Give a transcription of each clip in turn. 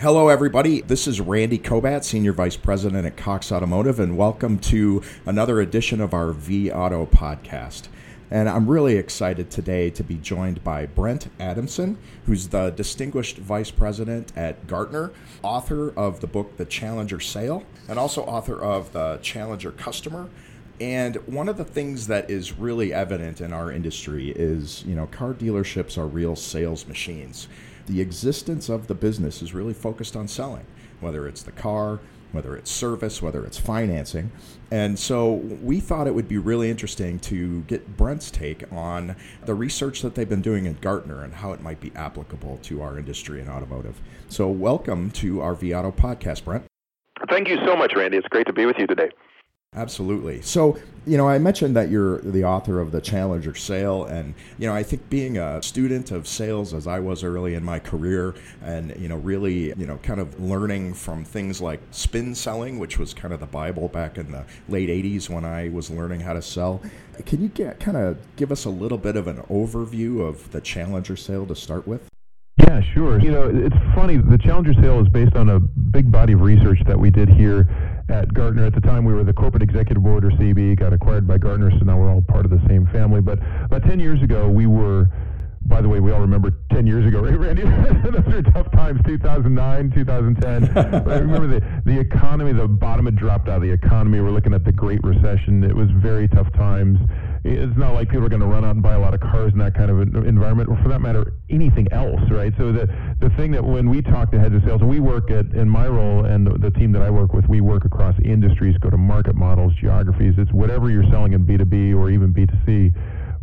Hello, everybody. This is Randy Kobat, Senior Vice President at Cox Automotive, and welcome to another edition of our vAuto podcast. And I'm really excited today to be joined by Brent Adamson, who's the Distinguished Vice President at Gartner, author of the book The Challenger Sale, and also author of The Challenger Customer. And one of the things that is really evident in our industry is, you know, car dealerships are real sales machines the existence of the business is really focused on selling, whether it's the car, whether it's service, whether it's financing. And so we thought it would be really interesting to get Brent's take on the research that they've been doing at Gartner and how it might be applicable to our industry in automotive. So welcome to our vAuto podcast, Brent. Thank you so much, Randy. It's great to be with you today. Absolutely. So, you know, I mentioned that you're the author of the Challenger Sale, and you know, I think being a student of sales as I was early in my career, and you know, really, you know, kind of learning from things like spin selling, which was kind of the bible back in the late '80s when I was learning how to sell. Can you get kind of give us a little bit of an overview of the Challenger Sale to start with? Yeah, sure. You know, it's funny. The Challenger Sale is based on a big body of research that we did here at Gartner. At the time, we were the corporate executive board, or CB, got acquired by Gartner, so now we're all part of the same family. But about 10 years ago, we were by the way, we all remember 10 years ago, right, Randy? Those are tough times, 2009, 2010. I remember the, the economy, the bottom had dropped out of the economy. We're looking at the Great Recession. It was very tough times. It's not like people are going to run out and buy a lot of cars in that kind of an environment, or for that matter, anything else, right? So the, the thing that when we talk to heads of sales, we work at, in my role and the, the team that I work with, we work across industries, go to market models, geographies. It's whatever you're selling in B2B or even B2C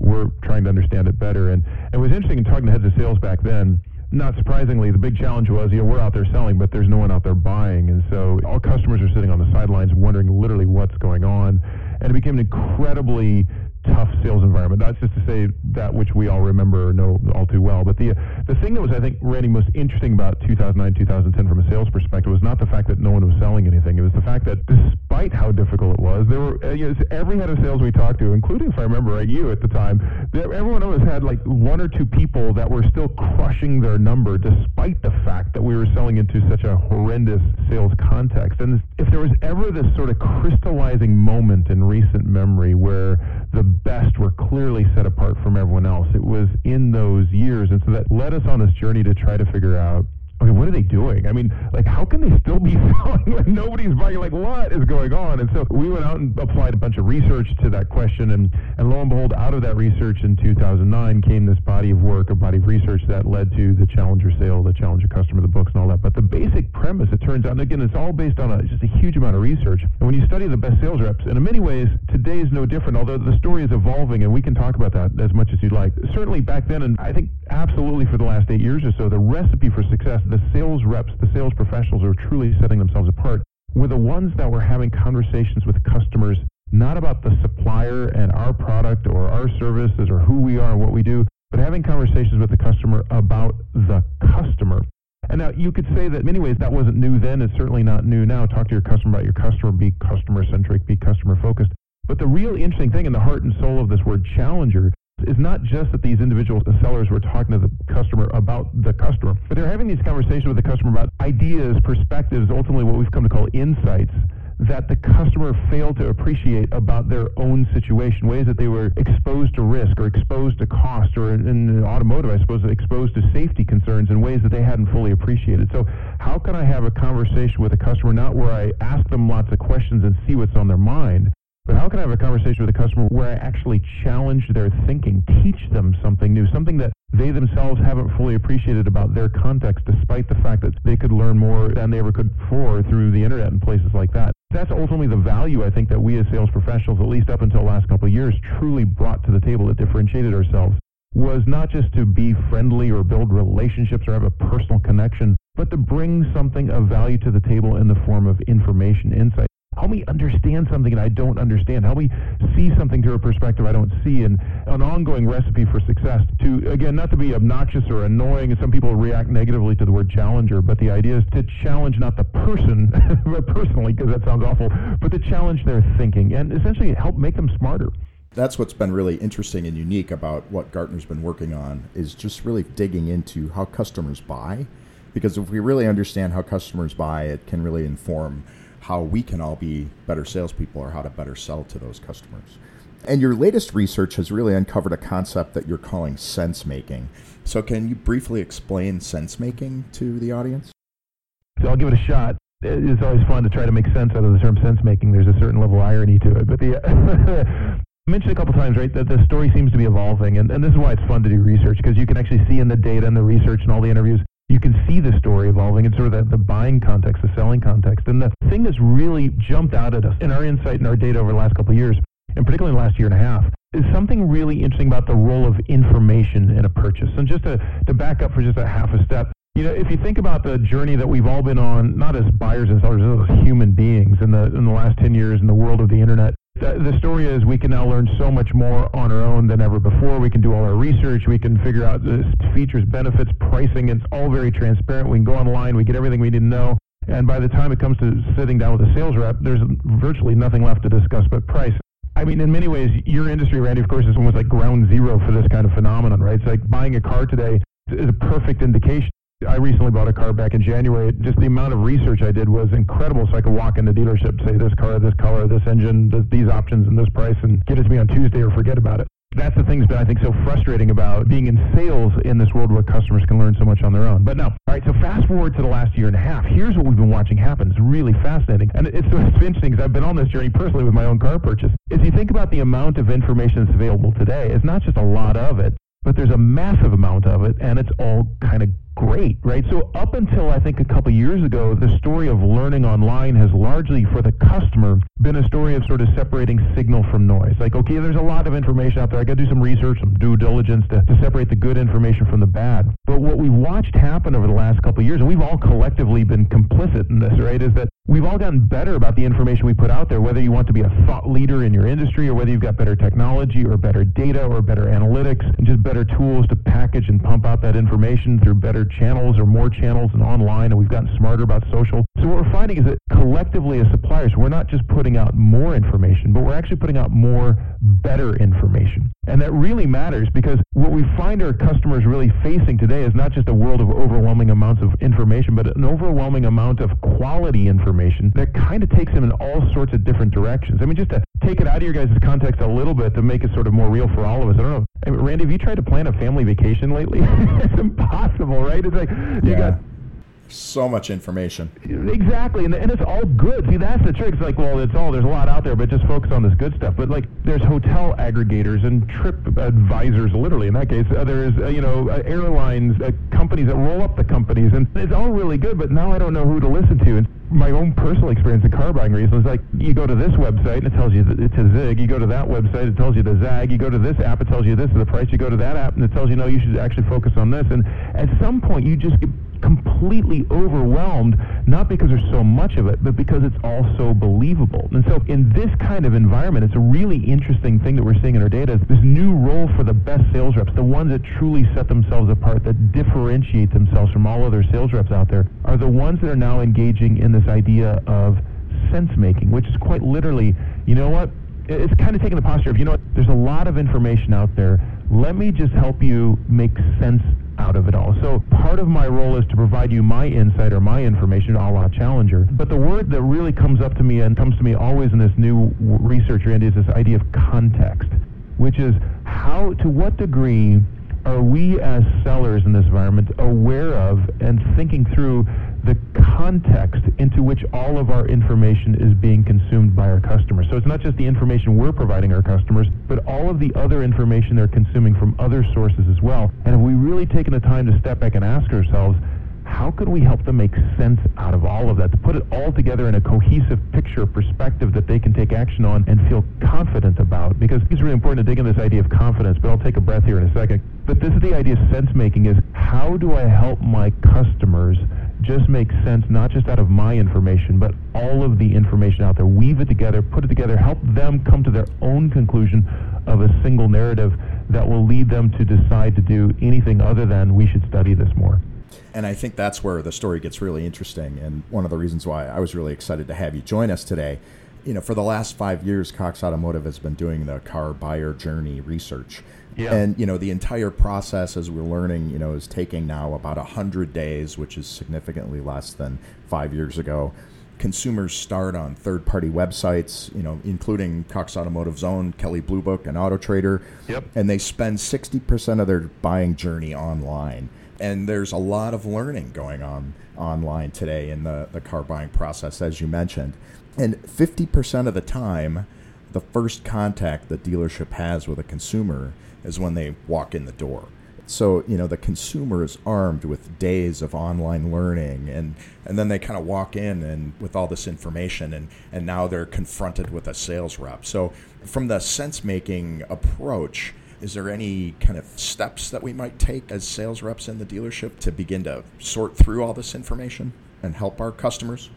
we're trying to understand it better. And, and it was interesting in talking to heads of sales back then. Not surprisingly, the big challenge was, you know, we're out there selling, but there's no one out there buying. And so all customers are sitting on the sidelines wondering literally what's going on. And it became an incredibly tough sales environment. That's just to say that which we all remember or know all too well. But the the thing that was, I think, Randy, most interesting about 2009, 2010 from a sales perspective was not the fact that no one was selling anything. It was the fact that despite how difficult it was, there were uh, you know, every head of sales we talked to, including if I remember right, you at the time, there, every one of us had like one or two people that were still crushing their number despite the fact that we were selling into such a horrendous sales context. And if there was ever this sort of crystallizing moment in recent memory where the best were clearly set apart from everyone else. It was in those years. And so that led us on this journey to try to figure out Mean, what are they doing? I mean, like, how can they still be selling when nobody's buying? Like, what is going on? And so we went out and applied a bunch of research to that question, and, and lo and behold, out of that research in 2009 came this body of work, a body of research that led to the Challenger sale, the Challenger customer, the books, and all that. But the basic premise, it turns out, and again, it's all based on a, just a huge amount of research. And when you study the best sales reps, and in many ways, today is no different, although the story is evolving, and we can talk about that as much as you'd like. Certainly back then, and I think absolutely for the last eight years or so, the recipe for success, the sales reps, the sales professionals are truly setting themselves apart were the ones that were having conversations with customers, not about the supplier and our product or our services or who we are and what we do, but having conversations with the customer about the customer. And now you could say that in many ways that wasn't new then, it's certainly not new now. Talk to your customer about your customer, be customer centric, be customer focused. But the real interesting thing in the heart and soul of this word challenger is not just that these individual sellers were talking to the customer about the customer, but they're having these conversations with the customer about ideas, perspectives, ultimately what we've come to call insights that the customer failed to appreciate about their own situation, ways that they were exposed to risk or exposed to cost or in automotive, I suppose, exposed to safety concerns in ways that they hadn't fully appreciated. So how can I have a conversation with a customer not where I ask them lots of questions and see what's on their mind, but how can I have a conversation with a customer where I actually challenge their thinking, teach them something new, something that they themselves haven't fully appreciated about their context, despite the fact that they could learn more than they ever could before through the internet and places like that? That's ultimately the value I think that we as sales professionals, at least up until the last couple of years, truly brought to the table that differentiated ourselves was not just to be friendly or build relationships or have a personal connection, but to bring something of value to the table in the form of information, insight. Help me understand something that I don't understand. Help me see something through a perspective I don't see. And an ongoing recipe for success to, again, not to be obnoxious or annoying, some people react negatively to the word challenger, but the idea is to challenge not the person, personally, because that sounds awful, but to challenge their thinking and essentially help make them smarter that's what's been really interesting and unique about what Gartner's been working on is just really digging into how customers buy because if we really understand how customers buy, it can really inform how we can all be better salespeople or how to better sell to those customers. And your latest research has really uncovered a concept that you're calling sense making. So, can you briefly explain sense making to the audience? So, I'll give it a shot. It's always fun to try to make sense out of the term sense making. There's a certain level of irony to it. But the. I mentioned a couple times, right, that the story seems to be evolving, and, and this is why it's fun to do research because you can actually see in the data and the research and all the interviews can see the story evolving in sort of the, the, buying context, the selling context. And the thing that's really jumped out at us in our insight and our data over the last couple of years, and particularly the last year and a half, is something really interesting about the role of information in a purchase. And just to, to back up for just a half a step, you know, if you think about the journey that we've all been on, not as buyers and sellers, as human beings in the in the last 10 years in the world of the internet, the, story is we can now learn so much more on our own than ever before. We can do all our research. We can figure out the features, benefits, pricing. It's all very transparent. We can go online. We get everything we need to know. And by the time it comes to sitting down with a sales rep, there's virtually nothing left to discuss but price. I mean, in many ways, your industry, Randy, of course, is almost like ground zero for this kind of phenomenon, right? It's like buying a car today is a perfect indication. I recently bought a car back in January. Just the amount of research I did was incredible. So I could walk in the dealership, say this car, this color, this engine, this, these options, and this price, and get it to me on Tuesday or forget about it. That's the thing that's been, I think, so frustrating about being in sales in this world where customers can learn so much on their own. But no. All right, so fast forward to the last year and a half. Here's what we've been watching happen. It's really fascinating. And it's, it's interesting because I've been on this journey personally with my own car purchase. If you think about the amount of information that's available today, it's not just a lot of it, but there's a massive amount of it, and it's all kind of great, right? So up until I think a couple years ago, the story of learning online has largely, for the customer, been a story of sort of separating signal from noise. Like, okay, there's a lot of information out there. I got to do some research, some due diligence to, to separate the good information from the bad. But what we've watched happen over the last couple years, and we've all collectively been complicit in this, right, is that we've all gotten better about the information we put out there, whether you want to be a thought leader in your industry or whether you've got better technology or better data or better analytics and just better tools to package and pump out that information through better channels or more channels and online, and we've gotten smarter about social. So what we're finding is that collectively as suppliers, we're not just putting out more information, but we're actually putting out more better information. And that really matters because what we find our customers really facing today is not just a world of overwhelming amounts of information, but an overwhelming amount of quality information that kind of takes them in all sorts of different directions. I mean, just to take it out of your guys' context a little bit to make it sort of more real for all of us. I don't know. I mean, Randy, have you tried to plan a family vacation lately? it's impossible, right? It's like you yeah. got so much information. Exactly, and, and it's all good. See, that's the trick. It's like, well, it's all there's a lot out there, but just focus on this good stuff. But like, there's hotel aggregators and trip advisors, literally. In that case, uh, there's uh, you know uh, airlines, uh, companies that roll up the companies, and it's all really good. But now I don't know who to listen to. And my own personal experience in car buying recently is like, you go to this website and it tells you it's a Zig. You go to that website, it tells you the Zag. You go to this app, it tells you this is the price. You go to that app, and it tells you no, you should actually focus on this. And at some point, you just get completely overwhelmed, not because there's so much of it, but because it's all so believable. And so in this kind of environment, it's a really interesting thing that we're seeing in our data, this new role for the best sales reps, the ones that truly set themselves apart, that differentiate themselves from all other sales reps out there, are the ones that are now engaging in this idea of sense making, which is quite literally, you know what, it's kind of taking the posture of, you know what, there's a lot of information out there. Let me just help you make sense out of it all. So part of my role is to provide you my insight or my information, a la Challenger. But the word that really comes up to me and comes to me always in this new research, Randy, is this idea of context, which is how, to what degree are we as sellers in this environment aware of and thinking through the context into which all of our information is being consumed by our customers. So it's not just the information we're providing our customers, but all of the other information they're consuming from other sources as well. And have we really taken the time to step back and ask ourselves, how could we help them make sense out of all of that, to put it all together in a cohesive picture, perspective that they can take action on and feel confident about? Because it's really important to dig in this idea of confidence, but I'll take a breath here in a second. But this is the idea of sense making is how do I help my customers just make sense, not just out of my information, but all of the information out there, weave it together, put it together, help them come to their own conclusion of a single narrative that will lead them to decide to do anything other than we should study this more. And I think that's where the story gets really interesting. And one of the reasons why I was really excited to have you join us today you know, for the last five years, Cox Automotive has been doing the car buyer journey research. Yeah. And, you know, the entire process, as we're learning, you know, is taking now about 100 days, which is significantly less than five years ago. Consumers start on third party websites, you know, including Cox Automotive's own Kelley Blue Book and Auto Trader. Yep. And they spend 60% of their buying journey online. And there's a lot of learning going on online today in the, the car buying process, as you mentioned. And 50% of the time, the first contact the dealership has with a consumer is when they walk in the door. So, you know, the consumer is armed with days of online learning and, and then they kind of walk in and with all this information and, and now they're confronted with a sales rep. So from the sense making approach, is there any kind of steps that we might take as sales reps in the dealership to begin to sort through all this information and help our customers?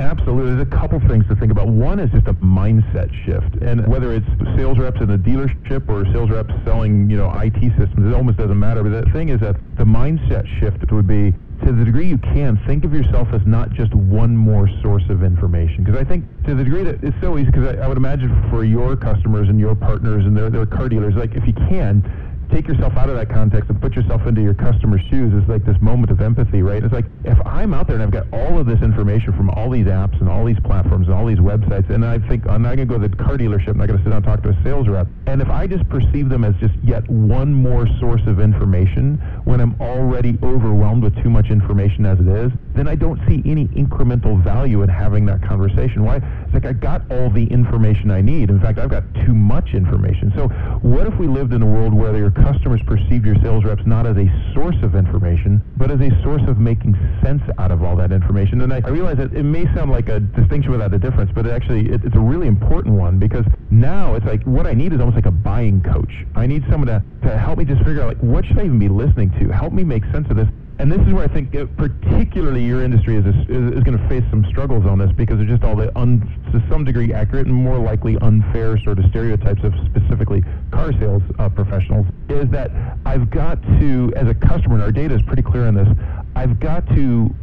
Absolutely. There's a couple things to think about. One is just a mindset shift. And whether it's sales reps in a dealership or sales reps selling, you know, IT systems, it almost doesn't matter. But the thing is that the mindset shift would be to the degree you can, think of yourself as not just one more source of information. Because I think to the degree that it's so easy, because I, I, would imagine for your customers and your partners and their, their car dealers, like if you can, take yourself out of that context and put yourself into your customer's shoes is like this moment of empathy, right? It's like if I'm out there and I've got all of this information from all these apps and all these platforms and all these websites, and I think I'm not going to go to the car dealership, I'm not going to sit down and talk to a sales rep. And if I just perceive them as just yet one more source of information when I'm already overwhelmed with too much information as it is, then I don't see any incremental value in having that conversation. Why? It's like I got all the information I need. In fact, I've got too much information. So what if we lived in a world where your customers perceive your sales reps not as a source of information, but as a source of making sense out of all that information. And I, I realize that it may sound like a distinction without a difference, but it actually it, it's a really important one because now it's like what I need is almost like a buying coach. I need someone to, to help me just figure out like what should I even be listening to? Help me make sense of this and this is where I think uh, particularly your industry is, is, is going to face some struggles on this because of just all the, un, to some degree, accurate and more likely unfair sort of stereotypes of specifically car sales uh, professionals, is that I've got to, as a customer, and our data is pretty clear on this, I've got to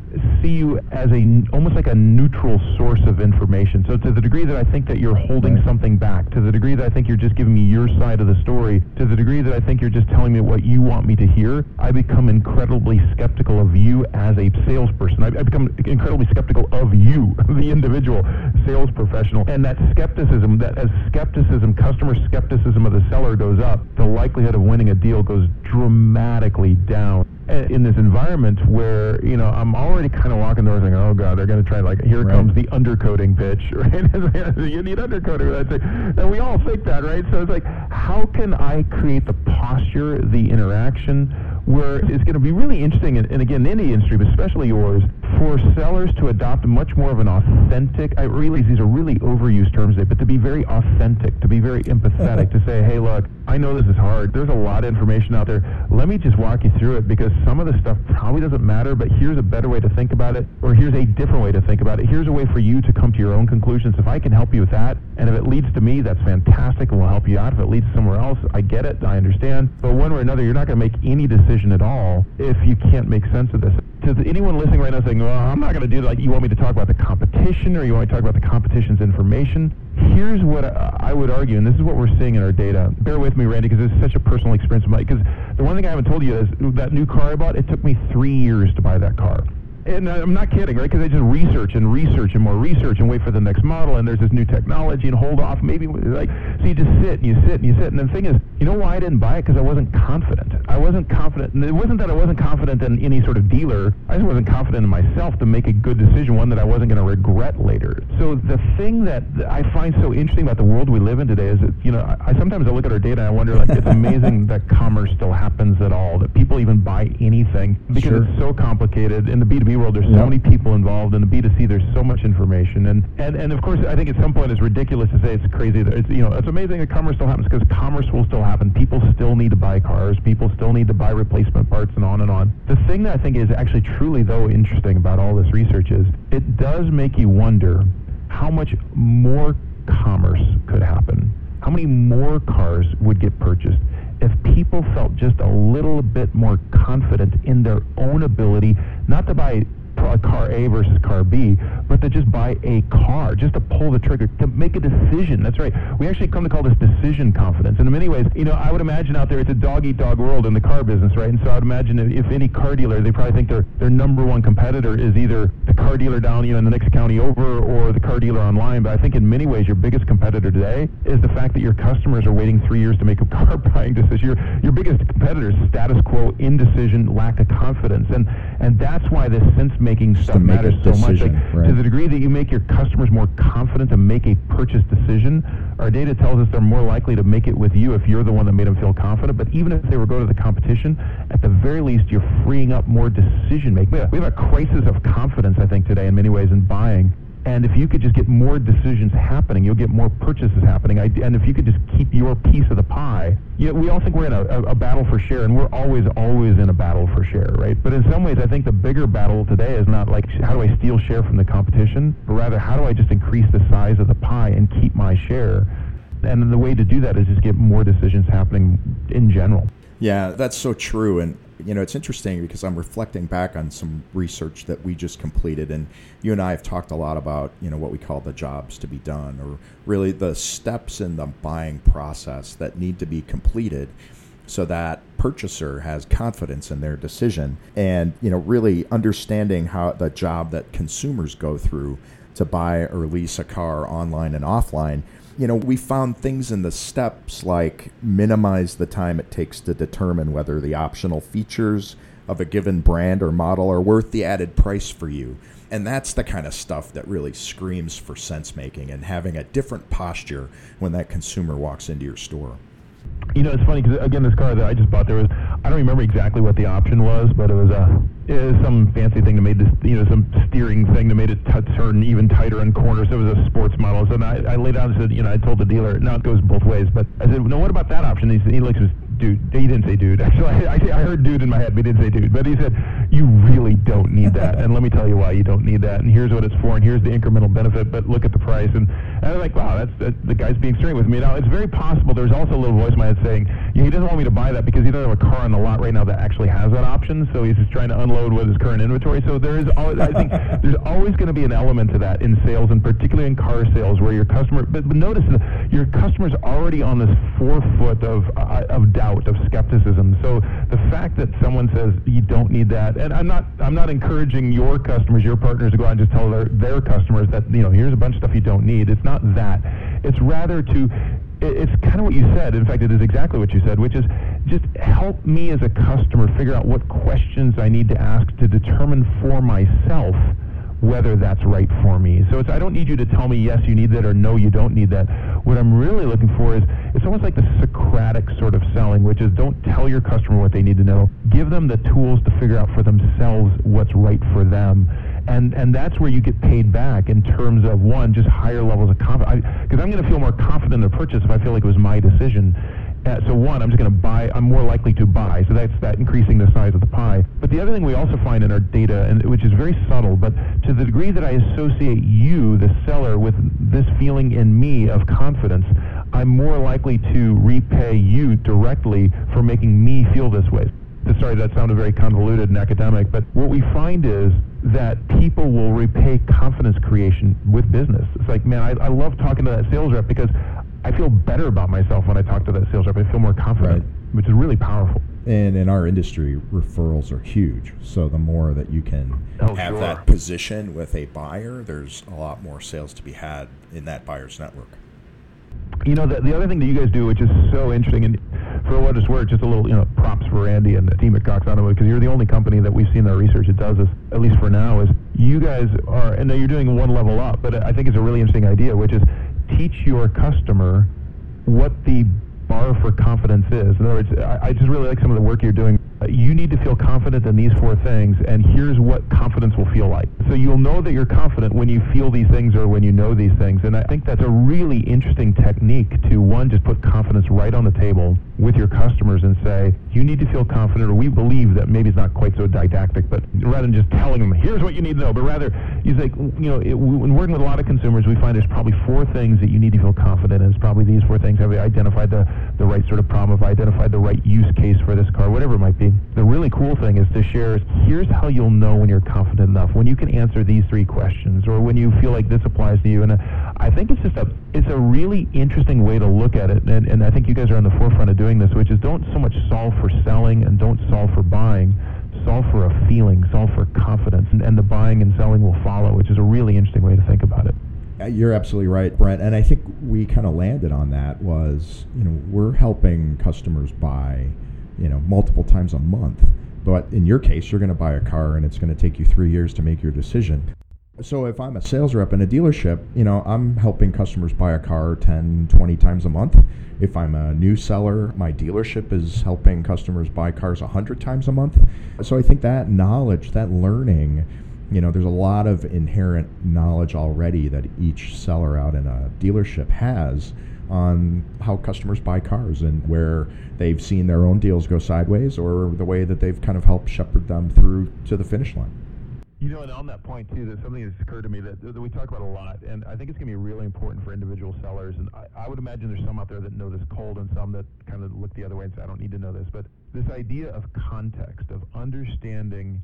see you as a almost like a neutral source of information. So to the degree that I think that you're holding right. something back, to the degree that I think you're just giving me your side of the story, to the degree that I think you're just telling me what you want me to hear, I become incredibly skeptical of you as a salesperson. I, I become incredibly skeptical of you, the individual sales professional. And that skepticism, that as skepticism, customer skepticism of the seller goes up, the likelihood of winning a deal goes dramatically down in this environment where you know I'm already kind of walking the door saying, "Oh God, they're going to try like here right. comes the undercoating pitch." Right? you need undercoating, and we all think that, right? So it's like, how can I create the posture, the interaction? where it's going to be really interesting, and, and again, in any industry, but especially yours, for sellers to adopt much more of an authentic, I realize these are really overused terms but to be very authentic, to be very empathetic, to say, hey, look, I know this is hard. There's a lot of information out there. Let me just walk you through it because some of the stuff probably doesn't matter, but here's a better way to think about it, or here's a different way to think about it. Here's a way for you to come to your own conclusions. If I can help you with that, and if it leads to me, that's fantastic and will help you out. If it leads somewhere else, I get it, I understand. But one way or another, you're not going to make any decision decision at all if you can't make sense of this. To anyone listening right now saying, well, I'm not going to do that, you want me to talk about the competition or you want me to talk about the competition's information, here's what I would argue, and this is what we're seeing in our data. Bear with me, Randy, because this is such a personal experience of mine. Because the one thing I haven't told you is that new car I bought, it took me three years to buy that car and uh, I'm not kidding, right? Because I just research and research and more research and wait for the next model, and there's this new technology, and hold off, maybe like so you just sit and you sit and you sit, and the thing is, you know why I didn't buy it? Because I wasn't confident. I wasn't confident, and it wasn't that I wasn't confident in any sort of dealer. I just wasn't confident in myself to make a good decision, one that I wasn't going to regret later. So the thing that I find so interesting about the world we live in today is that you know I, I sometimes I look at our data and I wonder like it's amazing that commerce still happens at all, that people even buy anything because sure. it's so complicated in the B2B world, there's so many people involved. In the B2C, there's so much information. And, and, and of course, I think at some point it's ridiculous to say it's crazy. It's, you know, it's amazing that commerce still happens because commerce will still happen. People still need to buy cars. People still need to buy replacement parts and on and on. The thing that I think is actually truly, though, interesting about all this research is it does make you wonder how much more commerce could happen. How many more cars would get purchased if people felt just a little bit more confident in their own ability, not to buy car A versus car B, but to just buy a car, just to pull the trigger, to make a decision. That's right. We actually come to call this decision confidence. And in many ways, you know, I would imagine out there it's a dog eat dog world in the car business, right? And so I'd imagine if, if any car dealer, they probably think their their number one competitor is either the car dealer down, you know, in the next county over, or the car dealer online. But I think in many ways, your biggest competitor today is the fact that your customers are waiting three years to make a car buying decision. Your your biggest competitor is status quo, indecision, lack of confidence, and and that's why this sense making stuff matters so much. Like, right. To the degree that you make your customers more confident to make a purchase decision, our data tells us they're more likely to make it with you if you're the one that made them feel confident. But even if they were go to the competition, at the very least, you're freeing up more decision making. We have a crisis of confidence, I think, today in many ways in buying. And if you could just get more decisions happening, you'll get more purchases happening. and if you could just keep your piece of the pie, you know, we all think we're in a, a, a, battle for share, and we're always, always in a battle for share, right? But in some ways, I think the bigger battle today is not like how do I steal share from the competition, but rather how do I just increase the size of the pie and keep my share. And the way to do that is just get more decisions happening in general. Yeah, that's so true. And you know, it's interesting because I'm reflecting back on some research that we just completed, and you and I have talked a lot about, you know, what we call the jobs to be done, or really the steps in the buying process that need to be completed so that purchaser has confidence in their decision and you know really understanding how the job that consumers go through to buy or lease a car online and offline you know, we found things in the steps like minimize the time it takes to determine whether the optional features of a given brand or model are worth the added price for you. And that's the kind of stuff that really screams for sense making and having a different posture when that consumer walks into your store. You know, it's funny because again, this car that I just bought, there was I don't remember exactly what the option was, but it was a it was some fancy thing that made this, you know, some steering thing that made it t- turn even tighter in corners. It was a sports model. So I, I laid out and said, you know, I told the dealer, now it goes both ways. But I said, no, what about that option? He, said, he looks dude. He didn't say dude. Actually, I, I, heard dude in my head, but he didn't say dude. But he said, you really don't need that. and let me tell you why you don't need that. And here's what it's for. And here's the incremental benefit. But look at the price. And, and I'm like, wow, that's, that's the guy's being straight with me. Now, it's very possible. There's also a little voice in my head saying, yeah, he doesn't want me to buy that because he doesn't have a car on the lot right now that actually has that option. So he's just trying to unload with his current inventory. So there is, always, I think, there's always going to be an element to that in sales, and particularly in car sales, where your customer. But, but notice that your customer's already on this forefoot of uh, of doubt, of skepticism. So the fact that someone says you don't need that, and I'm not I'm not encouraging your customers, your partners to go out and just tell their, their customers that you know here's a bunch of stuff you don't need. It's not that. It's rather to it's kind of what you said. In fact, it is exactly what you said, which is just help me as a customer figure out what questions I need to ask to determine for myself whether that's right for me. So it's I don't need you to tell me yes you need that or no you don't need that. What I'm really looking for is it's almost like the Socratic sort of selling, which is don't tell your customer what they need to know. Give them the tools to figure out for themselves what's right for them. And and that's where you get paid back in terms of one just higher levels of confidence. Because I'm going to feel more confident in the purchase if I feel like it was my decision uh, so one, I'm just going to buy. I'm more likely to buy. So that's that increasing the size of the pie. But the other thing we also find in our data, and which is very subtle, but to the degree that I associate you, the seller, with this feeling in me of confidence, I'm more likely to repay you directly for making me feel this way. Sorry, that sounded very convoluted and academic, but what we find is that people will repay confidence creation with business. It's like, man, I, I love talking to that sales rep because I feel better about myself when I talk to that sales rep. I feel more confident, right. which is really powerful. And in our industry, referrals are huge. So the more that you can oh, have sure. that position with a buyer, there's a lot more sales to be had in that buyer's network. You know, the, the other thing that you guys do, which is so interesting, and for what it's worth, just a little, you know, props for Andy and the team at Cox Automotive, because you're the only company that we've seen that research that does this, at least for now, is you guys are, and now you're doing one level up, but I think it's a really interesting idea, which is teach your customer what the bar for confidence is. In other words, I, I just really like some of the work you're doing Uh, you need to feel confident in these four things, and here's what confidence will feel like. So you'll know that you're confident when you feel these things or when you know these things. And I think that's a really interesting technique to, one, just put confidence right on the table with your customers and say, you need to feel confident, or we believe that maybe it's not quite so didactic, but rather than just telling them, here's what you need to know, but rather you say, you know, it, when working with a lot of consumers, we find there's probably four things that you need to feel confident in. It's probably these four things. Have you identified the, the right sort of problem? Have I identified the right use case for this car? Whatever it might be Randy. The really cool thing is to share, here's how you'll know when you're confident enough, when you can answer these three questions, or when you feel like this applies to you. And uh, I think it's just a, it's a really interesting way to look at it. And, and I think you guys are on the forefront of doing this, which is don't so much solve for selling and don't solve for buying solve for a feeling, solve for confidence, and, and the buying and selling will follow, which is a really interesting way to think about it. Uh, you're absolutely right, Brent. And I think we kind of landed on that was, you know, we're helping customers buy, you know, multiple times a month. But in your case, you're going to buy a car and it's going to take you three years to make your decision. So if I'm a sales rep in a dealership, you know, I'm helping customers buy a car 10, 20 times a month. If I'm a new seller, my dealership is helping customers buy cars 100 times a month. So I think that knowledge, that learning, you know, there's a lot of inherent knowledge already that each seller out in a dealership has on how customers buy cars and where they've seen their own deals go sideways or the way that they've kind of helped shepherd them through to the finish line. You know, and on that point too, there's something that's occurred to me that, that we talk about a lot, and I think it's going to be really important for individual sellers. And I, I would imagine there's some out there that know this cold, and some that kind of look the other way and say, "I don't need to know this." But this idea of context, of understanding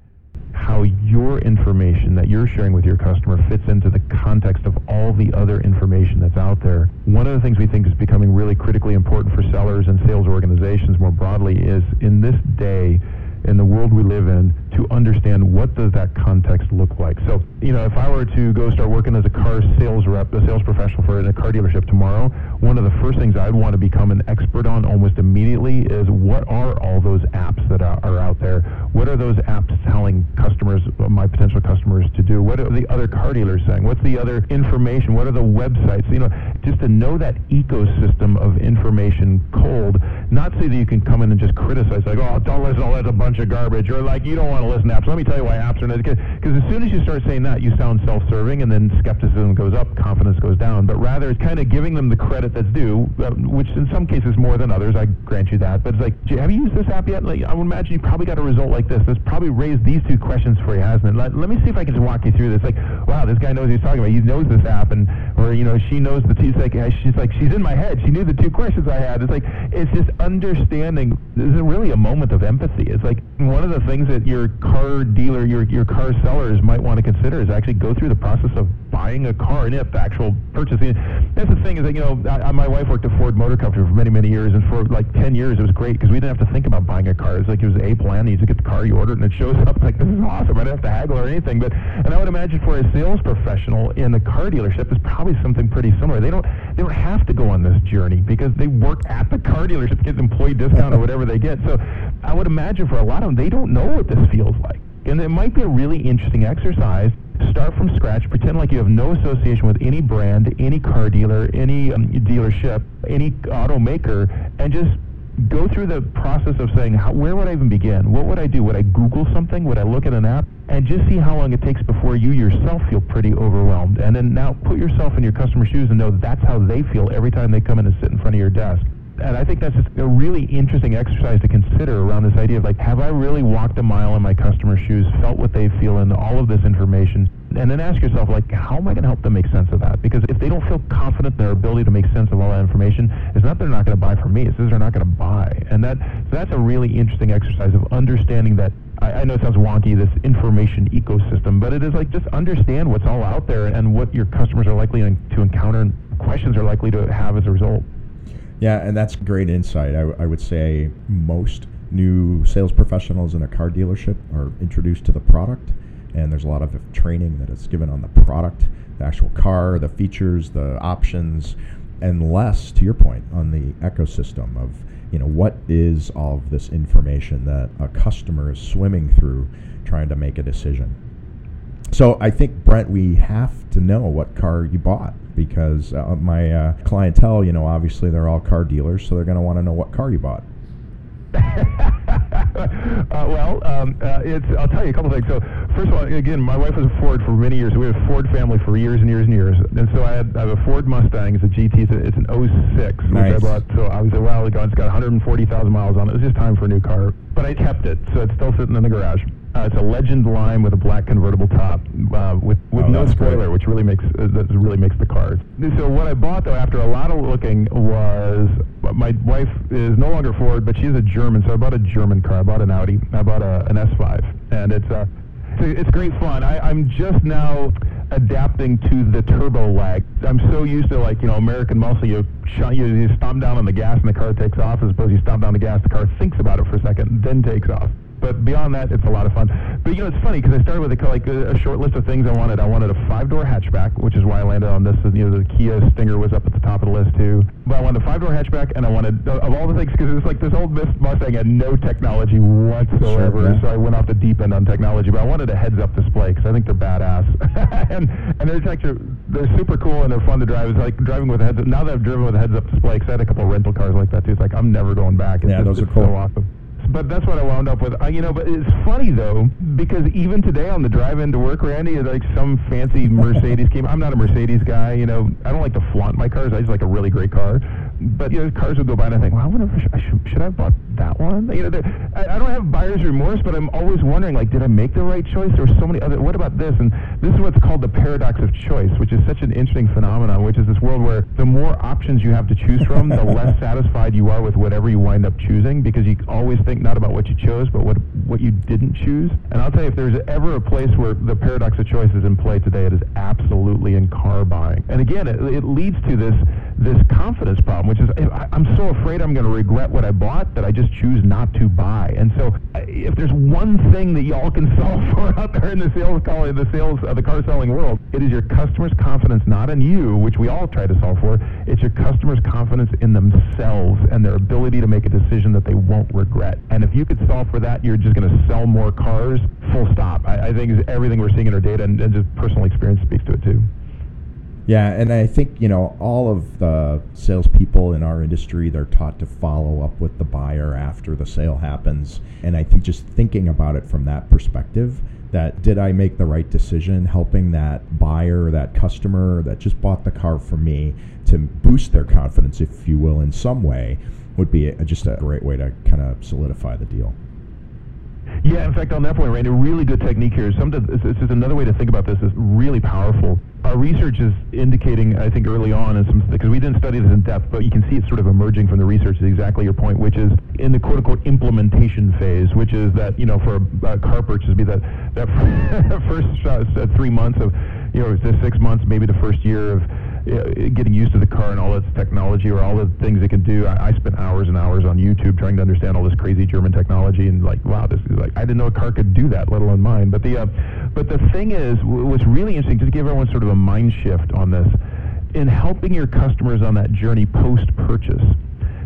how your information that you're sharing with your customer fits into the context of all the other information that's out there. One of the things we think is becoming really critically important for sellers and sales organizations more broadly is in this day in the world we live in to understand what does that context look like. So, you know, if I were to go start working as a car sales rep, a sales professional for a car dealership tomorrow, one of the first things I'd want to become an expert on almost immediately is what are all those apps that are, are out there? What are those apps telling customers, uh, my potential customers, to do? What are the other car dealers saying? What's the other information? What are the websites? You know, just to know that ecosystem of information cold, not so that you can come in and just criticize, like, oh, don't listen, all a bunch of garbage, or like, you don't want to listen to apps. Let me tell you why apps are not good. Because as soon as you start saying that, you sound self-serving, and then skepticism goes up, confidence goes down. But rather, it's kind of giving them the credit that's due, uh, which in some cases more than others. I grant you that. But it's like, have you used this app yet? Like, I would imagine you probably got a result like this. This probably raised these two questions for you, hasn't it? Let, let me see if I can just walk you through this. Like, wow, this guy knows he's talking about. He knows this app, and or you know, she knows the two. It's like she's like she's in my head. She knew the two questions I had. It's like it's just understanding. This is really a moment of empathy. It's like one of the things that your car dealer, your your car sellers might want to consider is actually go through the process of buying a car and if actual purchasing. That's the thing is that you know, I, my wife worked at Ford Motor Company for many many years, and for like ten years it was great because we didn't have to think about buying a car. It's like it was a plan. You just get the car, you order it, and it shows up. Like this is awesome. I didn't have to haggle or anything. But and I would imagine for a sales professional in a car dealership, it's probably something pretty similar. They don't they don't have to go on this journey because they work at the car dealership, get employee discount or whatever they get. So I would imagine for a lot of them, they don't know what this feels like. And it might be a really interesting exercise. Start from scratch. Pretend like you have no association with any brand, any car dealer, any um, dealership, any automaker, and just go through the process of saying, how, where would I even begin? What would I do? Would I Google something? Would I look at an app? And just see how long it takes before you yourself feel pretty overwhelmed. And then now put yourself in your customer's shoes and know that's how they feel every time they come in and sit in front of your desk and I think that's just a really interesting exercise to consider around this idea of like, have I really walked a mile in my customer's shoes, felt what they feel in all of this information, and then ask yourself like, how am I going to help them make sense of that? Because if they don't feel confident in their ability to make sense of all that information, it's not they're not going to buy from me; it's they're not going to buy. And that so that's a really interesting exercise of understanding that. I, I know it sounds wonky, this information ecosystem, but it is like just understand what's all out there and what your customers are likely to encounter and questions are likely to have as a result. Yeah, and that's great insight. I, I would say most new sales professionals in a car dealership are introduced to the product, and there's a lot of training that is given on the product, the actual car, the features, the options, and less, to your point, on the ecosystem of you know what is all of this information that a customer is swimming through trying to make a decision. So I think Brent, we have to know what car you bought because uh, my uh, clientele, you know, obviously they're all car dealers, so they're going to want to know what car you bought. uh, well, um, uh, it's. I'll tell you a couple things. So, first of all, again, my wife was a Ford for many years. We had a Ford family for years and years and years. And so I, had, I have a Ford Mustang. It's a GT. It's, a, it's an 06, nice. which I bought. So I was a while ago. It's got 140,000 miles on it. It was just time for a new car. But I kept it, so it's still sitting in the garage. Uh, it's a Legend Lime with a black convertible top, uh, with with oh, no spoiler, which really makes uh, that really makes the car. So what I bought though, after a lot of looking, was my wife is no longer Ford, but she's a German, so I bought a German car. I bought an Audi. I bought a, an S5, and it's uh, it's, it's great fun. I, I'm just now adapting to the turbo lag. I'm so used to like you know American muscle. You you, you stomp down on the gas and the car takes off, as opposed to you stomp down the gas, the car thinks about it for a second, then takes off. But beyond that, it's a lot of fun. But you know, it's funny because I started with a, like a, a, short list of things I wanted. I wanted a five-door hatchback, which is why I landed on this. You know, the Kia Stinger was up at the top of the list too. But I wanted a five-door hatchback, and I wanted uh, of all the things because it's like this old Mustang had no technology whatsoever. Sure, yeah. So I went off the deep end on technology. But I wanted a heads-up display because I think they're badass, and and they're actually they're super cool and they're fun to drive. It's like driving with a heads. Now that I've driven with a heads-up display, because I had a couple of rental cars like that too. It's like I'm never going back. It's yeah, just, those are cool. so awesome but that's what I wound up with. Uh, you know, but it's funny though because even today on the drive into work, Randy, like some fancy Mercedes came. I'm not a Mercedes guy. You know, I don't like to flaunt my cars. I just like a really great car. But you know, cars would go by and I think, well, I wonder if I should, should I have bought that one? You know, I, I don't have buyer's remorse, but I'm always wondering, like, did I make the right choice? There were so many other. What about this? And this is what's called the paradox of choice, which is such an interesting phenomenon. Which is this world where the more options you have to choose from, the less satisfied you are with whatever you wind up choosing, because you always think not about what you chose, but what what you didn't choose. And I'll tell you, if there's ever a place where the paradox of choice is in play today, it is absolutely in car buying. And again, it, it leads to this this confidence problem, which is I'm so afraid I'm going to regret what I bought that I just choose not to buy. And so, if there's one thing that y'all can solve for out there in the sales call, the sales, uh, the car selling world, it is your customers' confidence, not in you, which we all try to solve for. It's your customers' confidence in themselves and their ability to make a decision that they won't regret. And if you could solve for that, you're just going to sell more cars. Full stop. I, I think everything we're seeing in our data and, and just personal experience speaks to it too. Yeah, and I think you know all of the salespeople in our industry they're taught to follow up with the buyer after the sale happens, and I think just thinking about it from that perspective, that did I make the right decision, helping that buyer, that customer that just bought the car from me to boost their confidence, if you will, in some way, would be just a great way to kind of solidify the deal. Yeah, in fact, on that point, Randy, a really good technique here. Some this is another way to think about this is really powerful. Our research is indicating, I think, early on, and because we didn't study this in depth, but you can see it sort of emerging from the research. Is exactly your point, which is in the quote unquote implementation phase, which is that you know for a, car purchase, be that that first uh, three months of you know six months, maybe the first year of getting used to the car and all its technology or all the things it can do. I, I spent hours and hours on YouTube trying to understand all this crazy German technology and like, wow, this is like I didn't know a car could do that, let alone mine. But the uh, but the thing is, what's really interesting, to give everyone sort of a mind shift on this, in helping your customers on that journey post purchase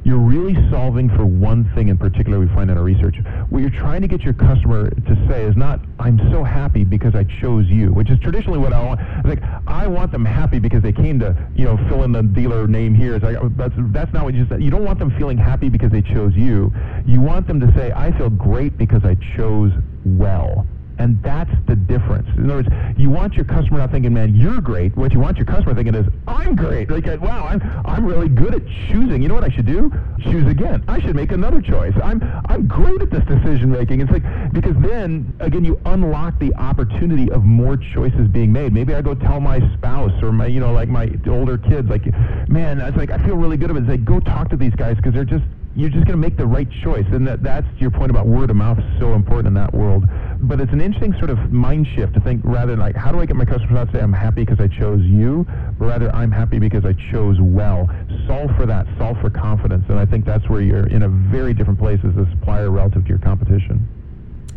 you're really solving for one thing in particular we find in our research. What you're trying to get your customer to say is not, I'm so happy because I chose you, which is traditionally what I want. Like, I want them happy because they came to, you know, fill in the dealer name here. It's like, oh, that's, that's not what you said. You don't want them feeling happy because they chose you. You want them to say, I feel great because I chose well. And that's the difference. In other words, you want your customer not thinking, man, you're great. What you want your customer thinking is, I'm great. Like, uh, wow, I'm, I'm really good at choosing. You know what I should do? Choose again. I should make another choice. I'm, I'm great at this decision making. It's like, because then, again, you unlock the opportunity of more choices being made. Maybe I go tell my spouse or my, you know, like my older kids, like, man, it's like, I feel really good about it. It's like, go talk to these guys because they're just, you're just going to make the right choice. And that, that's your point about word of mouth is so important in that world. But it's an interesting sort of mind shift to think rather than like, how do I get my customers not to say I'm happy because I chose you, but rather I'm happy because I chose well. Solve for that. Solve for confidence. And I think that's where you're in a very different place as a supplier relative to your competition.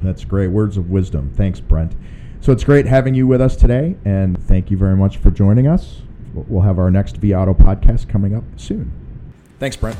That's great. Words of wisdom. Thanks, Brent. So it's great having you with us today, and thank you very much for joining us. We'll have our next vAuto podcast coming up soon. Thanks, Brent.